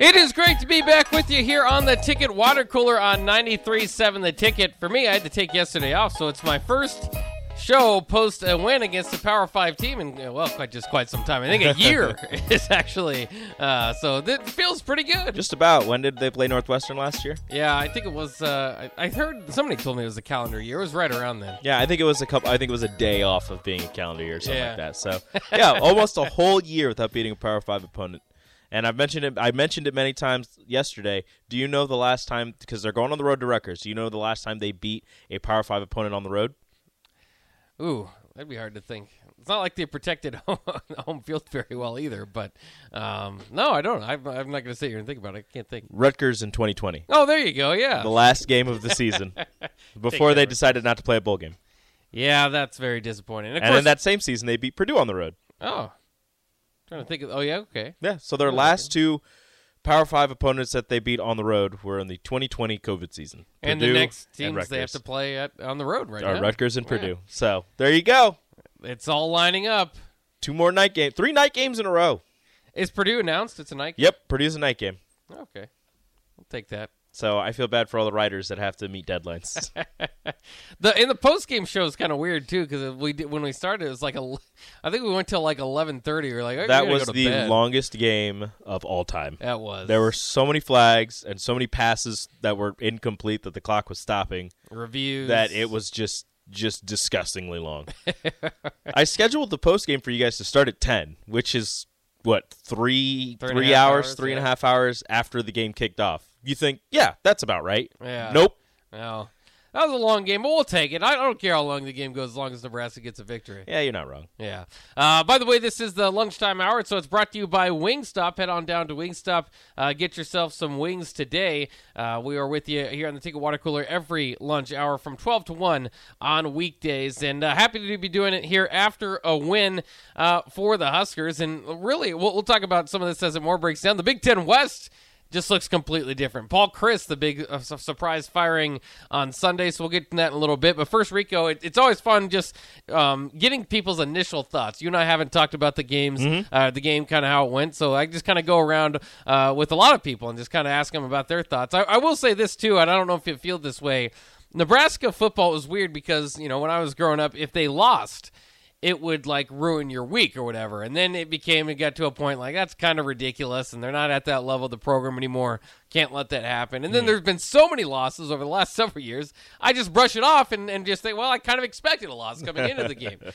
It is great to be back with you here on the Ticket Water Cooler on 93.7 The Ticket. For me, I had to take yesterday off, so it's my first show post a win against a Power Five team in well, quite just quite some time. I think a year is actually. Uh, so it feels pretty good. Just about. When did they play Northwestern last year? yeah, I think it was. Uh, I, I heard somebody told me it was a calendar year. It was right around then. Yeah, I think it was a couple. I think it was a day off of being a calendar year or something Yeah. like that. So yeah, almost a whole year without beating a Power Five opponent. And I've mentioned it. I mentioned it many times yesterday. Do you know the last time? Because they're going on the road to Rutgers. Do you know the last time they beat a Power Five opponent on the road? Ooh, that'd be hard to think. It's not like they protected home, home field very well either. But um, no, I don't. I'm, I'm not going to sit here and think about it. I can't think. Rutgers in 2020, Oh, there you go. Yeah. the last game of the season, before they decided not to play a bowl game. Yeah, that's very disappointing. Of And course, in that same season, they beat Purdue on the road. oh, trying to think of. Oh yeah, okay. Yeah. So their last two Power Five opponents that they beat on the road were in the 2020 COVID season. And Purdue the next and teams they have to play at on the road right now. are. Rutgers and Yeah. Purdue. So there you go. It's all lining up. Two more night games. Three night games in a row. Is Purdue announced? It's a night. Game? Yep, Purdue's a night game. Okay, I'll take that. So I feel bad for all the writers that have to meet deadlines. The in the post game show is kind of weird too because we did, when we started it was like a, I think we went till like eleven thirty. We're like "Okay, that was the bed." longest game of all time. That was There were so many flags and so many passes that were incomplete that the clock was stopping reviews that it was just just disgustingly long. I scheduled the post game for you guys to start at 10, which is what, 3 Three 3 half hours, hours, three and a half hours after the game kicked off. You think, yeah, that's about right. Yeah. Nope. Well, that was a long game, but we'll take it. I don't care how long the game goes as long as Nebraska gets a victory. Yeah, you're not wrong. Yeah. Uh, by the way, this is the lunchtime hour, so it's brought to you by Wingstop. Head on down to Wingstop. Uh, get yourself some wings today. Uh, we are with you here on the Ticket Water Cooler every lunch hour from 12 to 1 on weekdays. And uh, happy to be doing it here after a win uh, for the Huskers. And really, we'll, we'll talk about some of this as it more breaks down. The Big Ten West just looks completely different. Paul Chryst, the big uh, surprise firing on Sunday, so we'll get to that in a little bit. But first, Rico, it, it's always fun just um, getting people's initial thoughts. You and I haven't talked about the games, uh, the game, kind of how it went, so I just kind of go around uh, with a lot of people and just kind of ask them about their thoughts. I, I will say this too, and I don't know if you feel this way. Nebraska football was weird because you know when I was growing up, if they lost it would like ruin your week or whatever. And then it became it got to a point like that's kind of ridiculous and they're not at that level of the program anymore. Can't let that happen. And then hmm. there's been so many losses over the last several years. I just brush it off and, and just think, well, I kind of expected a loss coming into the game.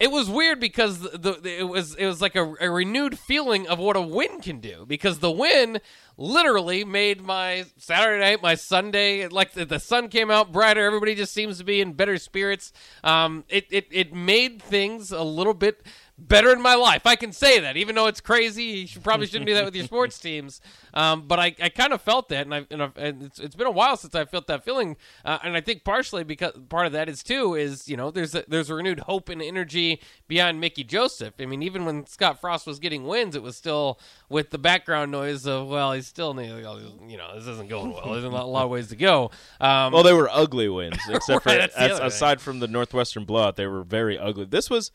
It was weird because the, the it was it was like a, a renewed feeling of what a win can do because the win literally made my Saturday night, my Sunday, like the, the sun came out brighter. Everybody just seems to be in better spirits. Um, it, it it made things a little bit better in my life. I can say that, even though it's crazy. You should, probably shouldn't do that with your sports teams. Um, but I, I kind of felt that, and I and, I've, and it's, it's been a while since I felt that feeling. Uh, and I think partially because part of that is too is you know there's a, there's a renewed hope and energy behind Mickey Joseph. I mean, even when Scott Frost was getting wins, it was still with the background noise of well, he's still you know this isn't going well. There's a lot, a lot of ways to go. Um, Well, they were ugly wins, except Right, for as, aside from the Northwestern blowout, they were very ugly. This was,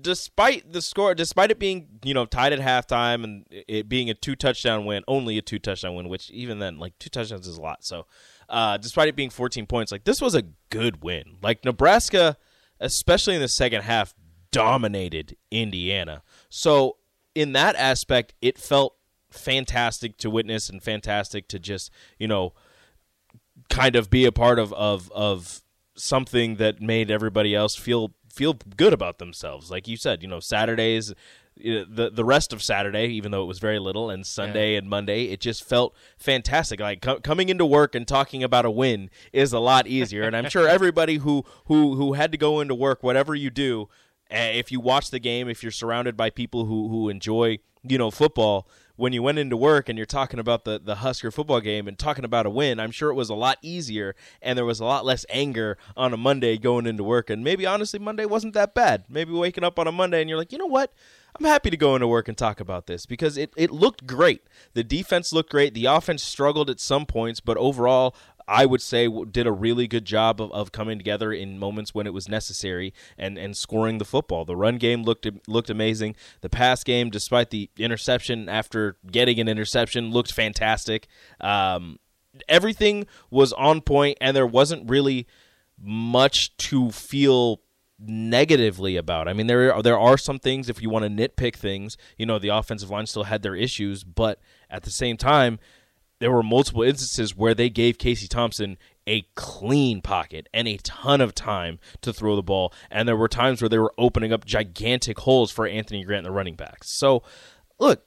despite the score, despite it being you know tied at halftime and it being a two touchdown win, only a two touchdown win, which even then, like two touchdowns is a lot. So, uh, despite it being 14 points, like this was a good win. Like Nebraska, especially in the second half, dominated Indiana. So in that aspect, it felt fantastic to witness and fantastic to just you know kind of be a part of of of something that made everybody else feel feel good about themselves. Like you said, you know, Saturdays the the rest of Saturday, even though it was very little, and Sunday and Monday, it just felt fantastic. Like co- coming into work and talking about a win is a lot easier. and I'm sure everybody who who who had to go into work, whatever you do, uh, if you watch the game, if you're surrounded by people who who enjoy you know football, when you went into work and you're talking about the the Husker football game and talking about a win, I'm sure it was a lot easier and there was a lot less anger on a Monday going into work. And maybe honestly, Monday wasn't that bad. Maybe waking up on a Monday and you're like, you know what? I'm happy to go into work and talk about this because it, it looked great. The defense looked great. The offense struggled at some points, but overall, I would say did a really good job of, of coming together in moments when it was necessary and, and scoring the football. The run game looked looked amazing. The pass game, despite the interception after getting an interception, looked fantastic. Um, everything was on point, and there wasn't really much to feel negatively about. I mean, there are, there are some things if you want to nitpick things. You know, the offensive line still had their issues, but at the same time, there were multiple instances where they gave Casey Thompson a clean pocket and a ton of time to throw the ball, and there were times where they were opening up gigantic holes for Anthony Grant and the running backs. So, look,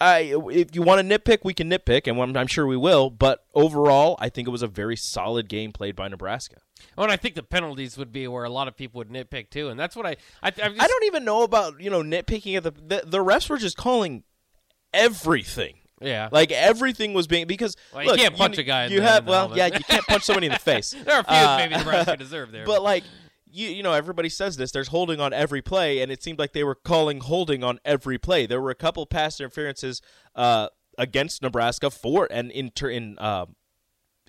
I if you want to nitpick, we can nitpick, and I'm sure we will. But overall, I think it was a very solid game played by Nebraska. Oh, and I think the penalties would be where a lot of people would nitpick too, and that's what I I, just, I don't even know about you know nitpicking at the, the the refs were just calling everything. Yeah, like everything was being because well, look, you can't punch you, a guy. You have well, yeah, you can't punch somebody in the face. there are a few uh, maybe Nebraska deserve there, but like you you know everybody says this. There's holding on every play, and it seemed like they were calling holding on every play. There were a couple pass interferences uh, against Nebraska for and in in uh,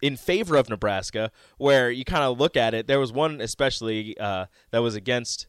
in favor of Nebraska, where you kind of look at it. There was one especially uh, that was against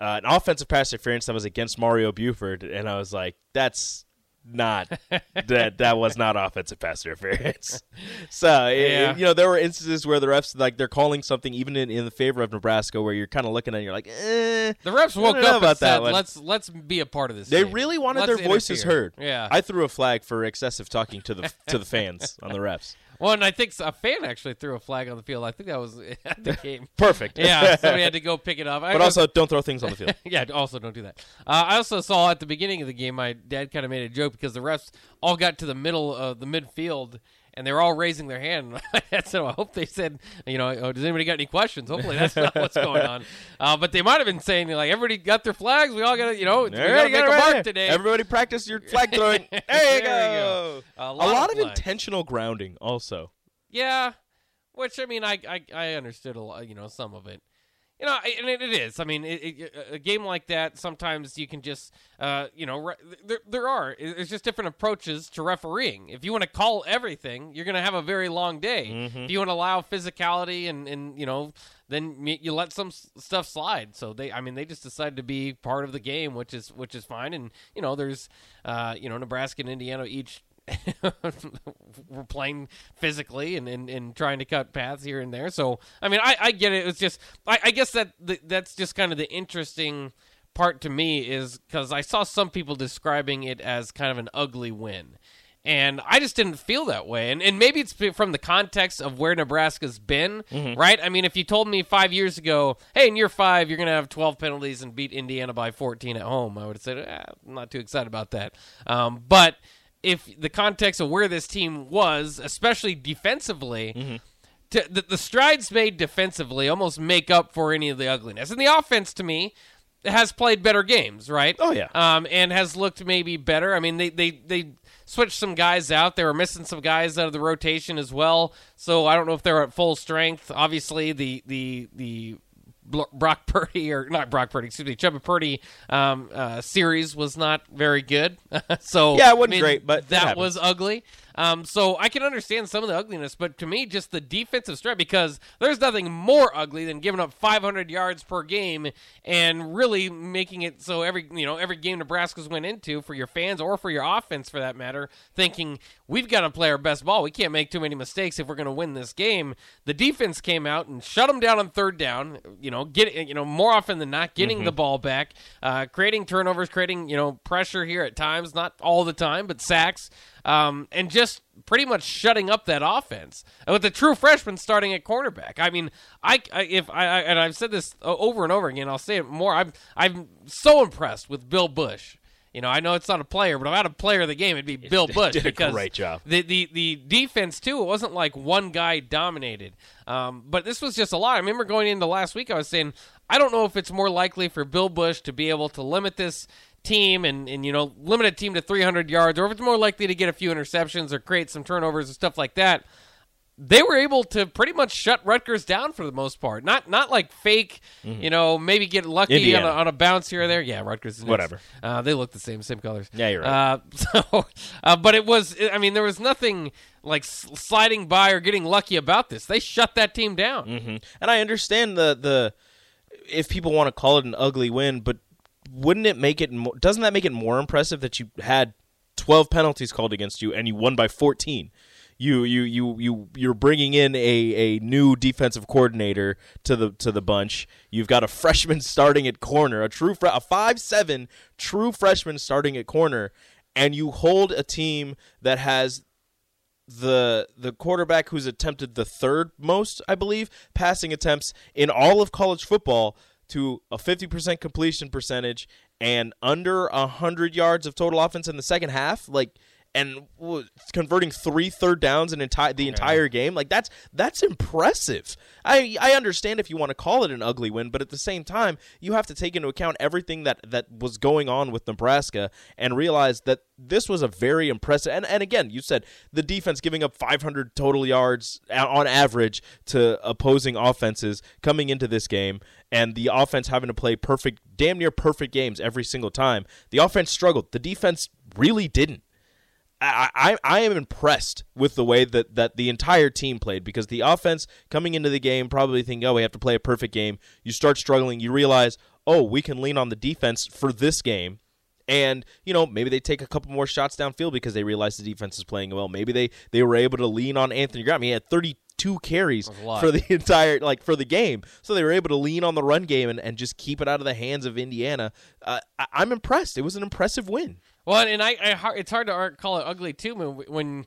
uh, an offensive pass interference that was against Mario Buford, and I was like, that's not that that was not offensive pass interference. so yeah. it, you know there were instances where the refs like they're calling something even in, in the favor of Nebraska where you're kind of looking at it, you're like eh, the refs woke up and said let's let's be a part of this. They really wanted let's their voices heard. Yeah, I threw a flag for excessive talking to the to the fans on the refs. Well, and I think a fan actually threw a flag on the field. I think that was at the game. Perfect. Yeah, so we had to go pick it up. But I, also, don't throw things on the field. yeah, also don't do that. Uh, I also saw at the beginning of the game, my dad kind of made a joke because the refs all got to the middle of the midfield and they were all raising their hand. so I hope they said, you know, oh, does anybody got any questions? Hopefully that's not what's going on. Uh, but they might have been saying like everybody got their flags. We all got to, you know, we got to make a mark today. Everybody practice your flag throwing. There you there go. go. A lot, a lot of, of intentional grounding also. Yeah, which I mean, I I, I understood a lot, you know, some of it. You know, and it, it is. I mean, it, it, a game like that, sometimes you can just, uh, you know, re- there, there are. There's just different approaches to refereeing. If you want to call everything, you're going to have a very long day. Mm-hmm. If you want to allow physicality and, and, you know, then you let some stuff slide. So they, I mean, they just decided to be part of the game, which is which is fine. And you know, there's, uh, you know, Nebraska and Indiana each we're playing physically and, and, and trying to cut paths here and there. So I mean, I, I get it. It's just I, I guess that the, that's just kind of the interesting part to me is because I saw some people describing it as kind of an ugly win. And I just didn't feel that way. And, and maybe it's from the context of where Nebraska's been, mm-hmm. right? I mean, if you told me five years ago, hey, in year five, you're going to have 12 penalties and beat Indiana by 14 at home, I would have said, eh, I'm not too excited about that. Um, but if the context of where this team was, especially defensively, mm-hmm. to, the, the, strides made defensively almost make up for any of the ugliness. And the offense, to me, has played better games, right? Oh yeah, um, and has looked maybe better. I mean, they they they switched some guys out. They were missing some guys out of the rotation as well. So I don't know if they're at full strength. Obviously, the the the Brock Purdy or not Brock Purdy, excuse me, Chubba Purdy um, uh, series was not very good. so yeah, it wasn't I mean, great, but that was ugly. Um, so I can understand some of the ugliness, but to me, just the defensive strength because there's nothing more ugly than giving up 500 yards per game and really making it so every you know every game Nebraska's went into for your fans or for your offense for that matter, thinking we've got to play our best ball. We can't make too many mistakes if we're going to win this game. The defense came out and shut them down on third down. You know, get you know more often than not getting mm-hmm. the ball back, uh, creating turnovers, creating you know pressure here at times, not all the time, but sacks um, and just pretty much shutting up that offense and with the true freshman starting at cornerback. I mean, I, I if I, I, and I've said this over and over again, I'll say it more. I'm I'm so impressed with Bill Busch. You know, I know it's not a player, but if I had a player of the game, it'd be Bill Busch did because a great job. The, the the defense too. It wasn't like one guy dominated, um, but this was just a lot. I remember going into last week, I was saying I don't know if it's more likely for Bill Busch to be able to limit this team and, and you know limit a team to 300 yards, or if it's more likely to get a few interceptions or create some turnovers and stuff like that, they were able to pretty much shut Rutgers down for the most part. Not not like fake, you know, maybe get lucky on a, Mm-hmm. On a bounce here or there. Yeah, Rutgers. Is. Whatever. Uh, they look the same, same colors. Yeah, you're right. Uh, so, uh, but it was. I mean, there was nothing like sliding by or getting lucky about this. They shut that team down. Mm-hmm. And I understand the the if people want to call it an ugly win, but wouldn't it make it? Mo- doesn't that make it more impressive that you had twelve penalties called against you and you won by fourteen? You you you you you're bringing in a, a new defensive coordinator to the to the bunch. You've got a freshman starting at corner, a true fre- a five seven true freshman starting at corner, and you hold a team that has the the quarterback who's attempted the third most, I believe, passing attempts in all of college football to a 50% completion percentage and under 100 yards of total offense in the second half, like and converting three third downs in enti- the entire game, like that's that's impressive. I I understand if you want to call it an ugly win, but at the same time, you have to take into account everything that that was going on with Nebraska and realize that this was a very impressive. And and again, you said the defense giving up 500 total yards on average to opposing offenses coming into this game, and the offense having to play perfect, damn near perfect games every single time. The offense struggled. The defense really didn't. I, I I am impressed with the way that, that the entire team played because the offense coming into the game probably thinking, oh, we have to play a perfect game. You start struggling, you realize, oh, we can lean on the defense for this game. And, you know, maybe they take a couple more shots downfield because they realize the defense is playing well. Maybe they, they were able to lean on Anthony Grant. He had 32 carries for the entire, like, for the game. So they were able to lean on the run game and, and just keep it out of the hands of Indiana. Uh, I, I'm impressed. It was an impressive win. Well, and I, I it's hard to call it ugly too when, when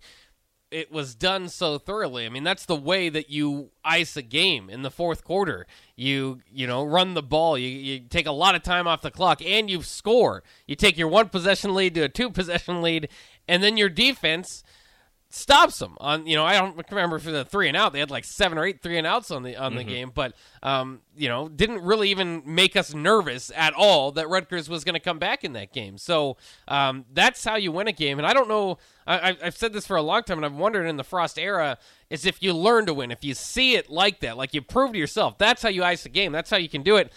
it was done so thoroughly. I mean, that's the way that you ice a game in the fourth quarter. You you know run the ball. You you take a lot of time off the clock, and you score. You take your one possession lead to a two possession lead, and then your defense stops them on you know I don't remember for the three and out they had like seven or eight three and outs on the on the game but um you know didn't really even make us nervous at all that Rutgers was going to come back in that game. So um that's how you win a game and I don't know I, I- I've said this for a long time and I've wondered in the Frost era is if you learn to win if you see it like that like you prove to yourself that's how you ice a game that's how you can do it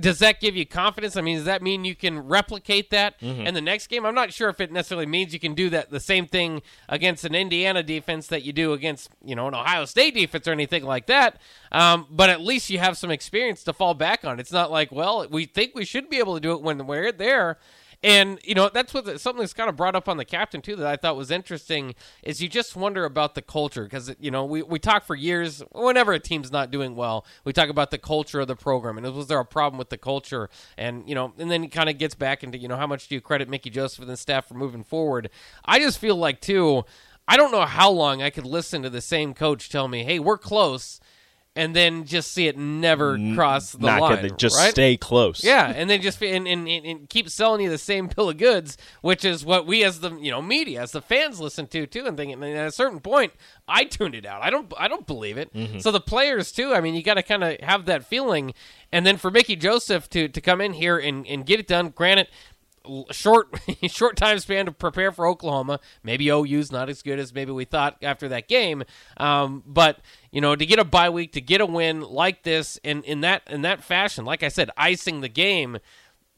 does that give you confidence? I mean, does that mean you can replicate that in the next game? I'm not sure if it necessarily means you can do that the same thing against an Indiana defense that you do against, you know, an Ohio State defense or anything like that. Um, but at least you have some experience to fall back on. It's not like, well, we think we should be able to do it when we're there. And you know that's what something that's kind of brought up on the captain too that I thought was interesting is you just wonder about the culture because you know we, we talk for years whenever a team's not doing well we talk about the culture of the program and was there a problem with the culture? And you know and then it kind of gets back into you know how much do you credit Mickey Joseph and the staff for moving forward? I just feel like too I don't know how long I could listen to the same coach tell me hey we're close and then just see it never cross the Not line gonna just right? stay close. Yeah, and then just and, and, and, keep selling you the same bill of goods, which is what we as the you know media, as the fans, listen to too, and thinking. And at a certain point, I tuned it out. I don't I don't believe it. So the players too. I mean, you got to kind of have that feeling, and then for Mickey Joseph to to come in here and and get it done. Granted. Short, short time span to prepare for Oklahoma. Maybe OU's not as good as maybe we thought after that game. Um, but you know, to get a bye week, to get a win like this in in that in that fashion, like I said, icing the game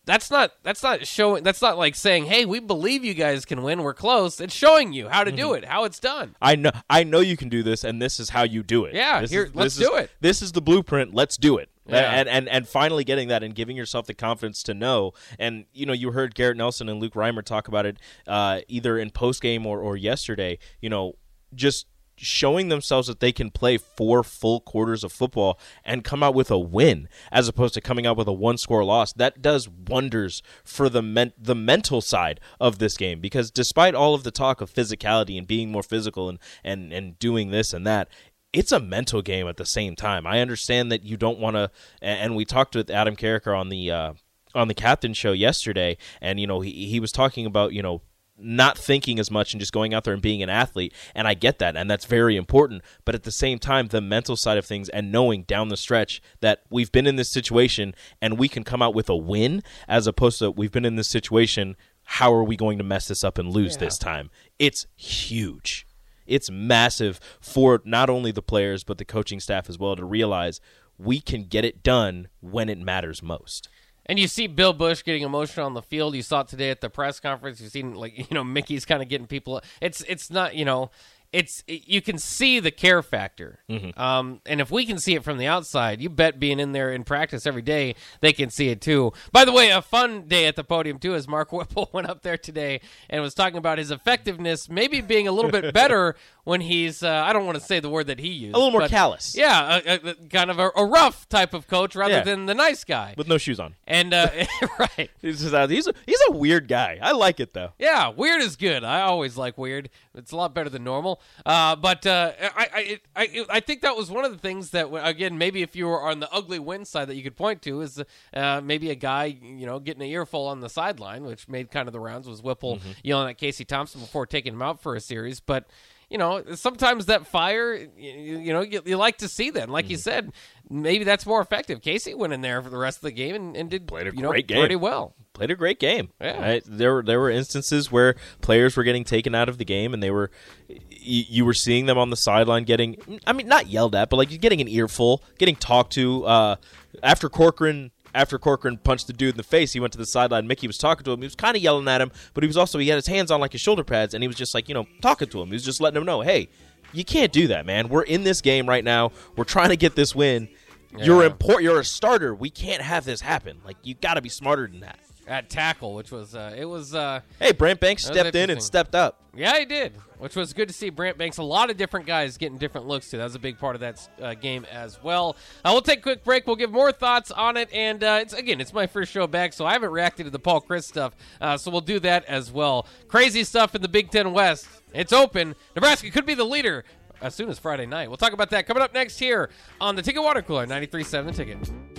that's not that's not showing that's not like saying hey we believe you guys can win we're close it's showing you how to do it how it's done I know I know you can do this and this is how you do it. Yeah, This here- is- let's this is- do it. This is the blueprint. Let's do it. Yeah. And, and and finally getting that and giving yourself the confidence to know. And you know, you heard Garrett Nelson and Luke Reimer talk about it uh, either in post game or, or yesterday, you know, just showing themselves that they can play four full quarters of football and come out with a win as opposed to coming out with a one score loss that does wonders for the men- the mental side of this game because despite all of the talk of physicality and being more physical and and and doing this and that it's a mental game at the same time. I understand that you don't want to, and we talked with Adam Carriker on the uh, on the captain show yesterday, and you know he he was talking about you know not thinking as much and just going out there and being an athlete. And I get that, and that's very important. But at the same time, the mental side of things and knowing down the stretch that we've been in this situation and we can come out with a win as opposed to we've been in this situation. How are we going to mess this up and lose this time? It's huge. It's massive for not only the players, but the coaching staff as well to realize we can get it done when it matters most. And you see Bill Busch getting emotional on the field. You saw it today at the press conference. You've seen like you know Mickey's kind of getting people. It's it's not you know it's you can see the care factor. Um, and if we can see it from the outside, you bet being in there in practice every day, they can see it too. By the way, a fun day at the podium too, as Mark Whipple went up there today and was talking about his effectiveness, maybe being a little bit better when he's. Uh, I don't want to say the word that he used. A little more but- callous. Yeah, a, a, kind of a, a rough type of coach rather Yeah. than the nice guy. With no shoes on. And uh, right, He's, just, uh, he's, a, he's a weird guy. I like it though. yeah, weird is good. I always like weird. It's a lot better than normal. Uh, but uh, I, I, it- I, I think that was one of the things that, again, maybe if you were on the ugly win side that you could point to is uh, maybe a guy, you know, getting an earful on the sideline, which made kind of the rounds. Was Whipple yelling at Casey Thompson before taking him out for a series, but. You know, sometimes that fire, you, you know, you, you like to see that. And like you said, maybe that's more effective. Casey went in there for the rest of the game and, and did Played a you know, great game. pretty well. Played a great game. Yeah. Right? There were there were instances where players were getting taken out of the game, and they were y- you were seeing them on the sideline getting. I mean, not yelled at, but like getting an earful, getting talked to. Uh, after Corcoran after Corcoran punched the dude in the face, he went to the sideline. Mickey was talking to him. He was kind of yelling at him, but he was also he had his hands on like his shoulder pads, and he was just like you know talking to him. He was just letting him know, hey, you can't do that, man. We're in this game right now. We're trying to get this win. You're important. You're a starter. We can't have this happen. Like you got to be smarter than that. At tackle, which was, uh, it was, uh, Hey, Brant Banks stepped in and stepped up. Yeah, he did, which was good to see. Brant Banks, a lot of different guys getting different looks too. That was a big part of that uh, game as well. Uh, we'll take a quick break. We'll give more thoughts on it, and uh, it's again, it's my first show back, so I haven't reacted to the Paul Chryst stuff. Uh, so we'll do that as well. Crazy stuff in the Big Ten West. It's open. Nebraska could be the leader as soon as Friday night. We'll talk about that coming up next here on the Ticket Water Cooler, 93.7 The Ticket.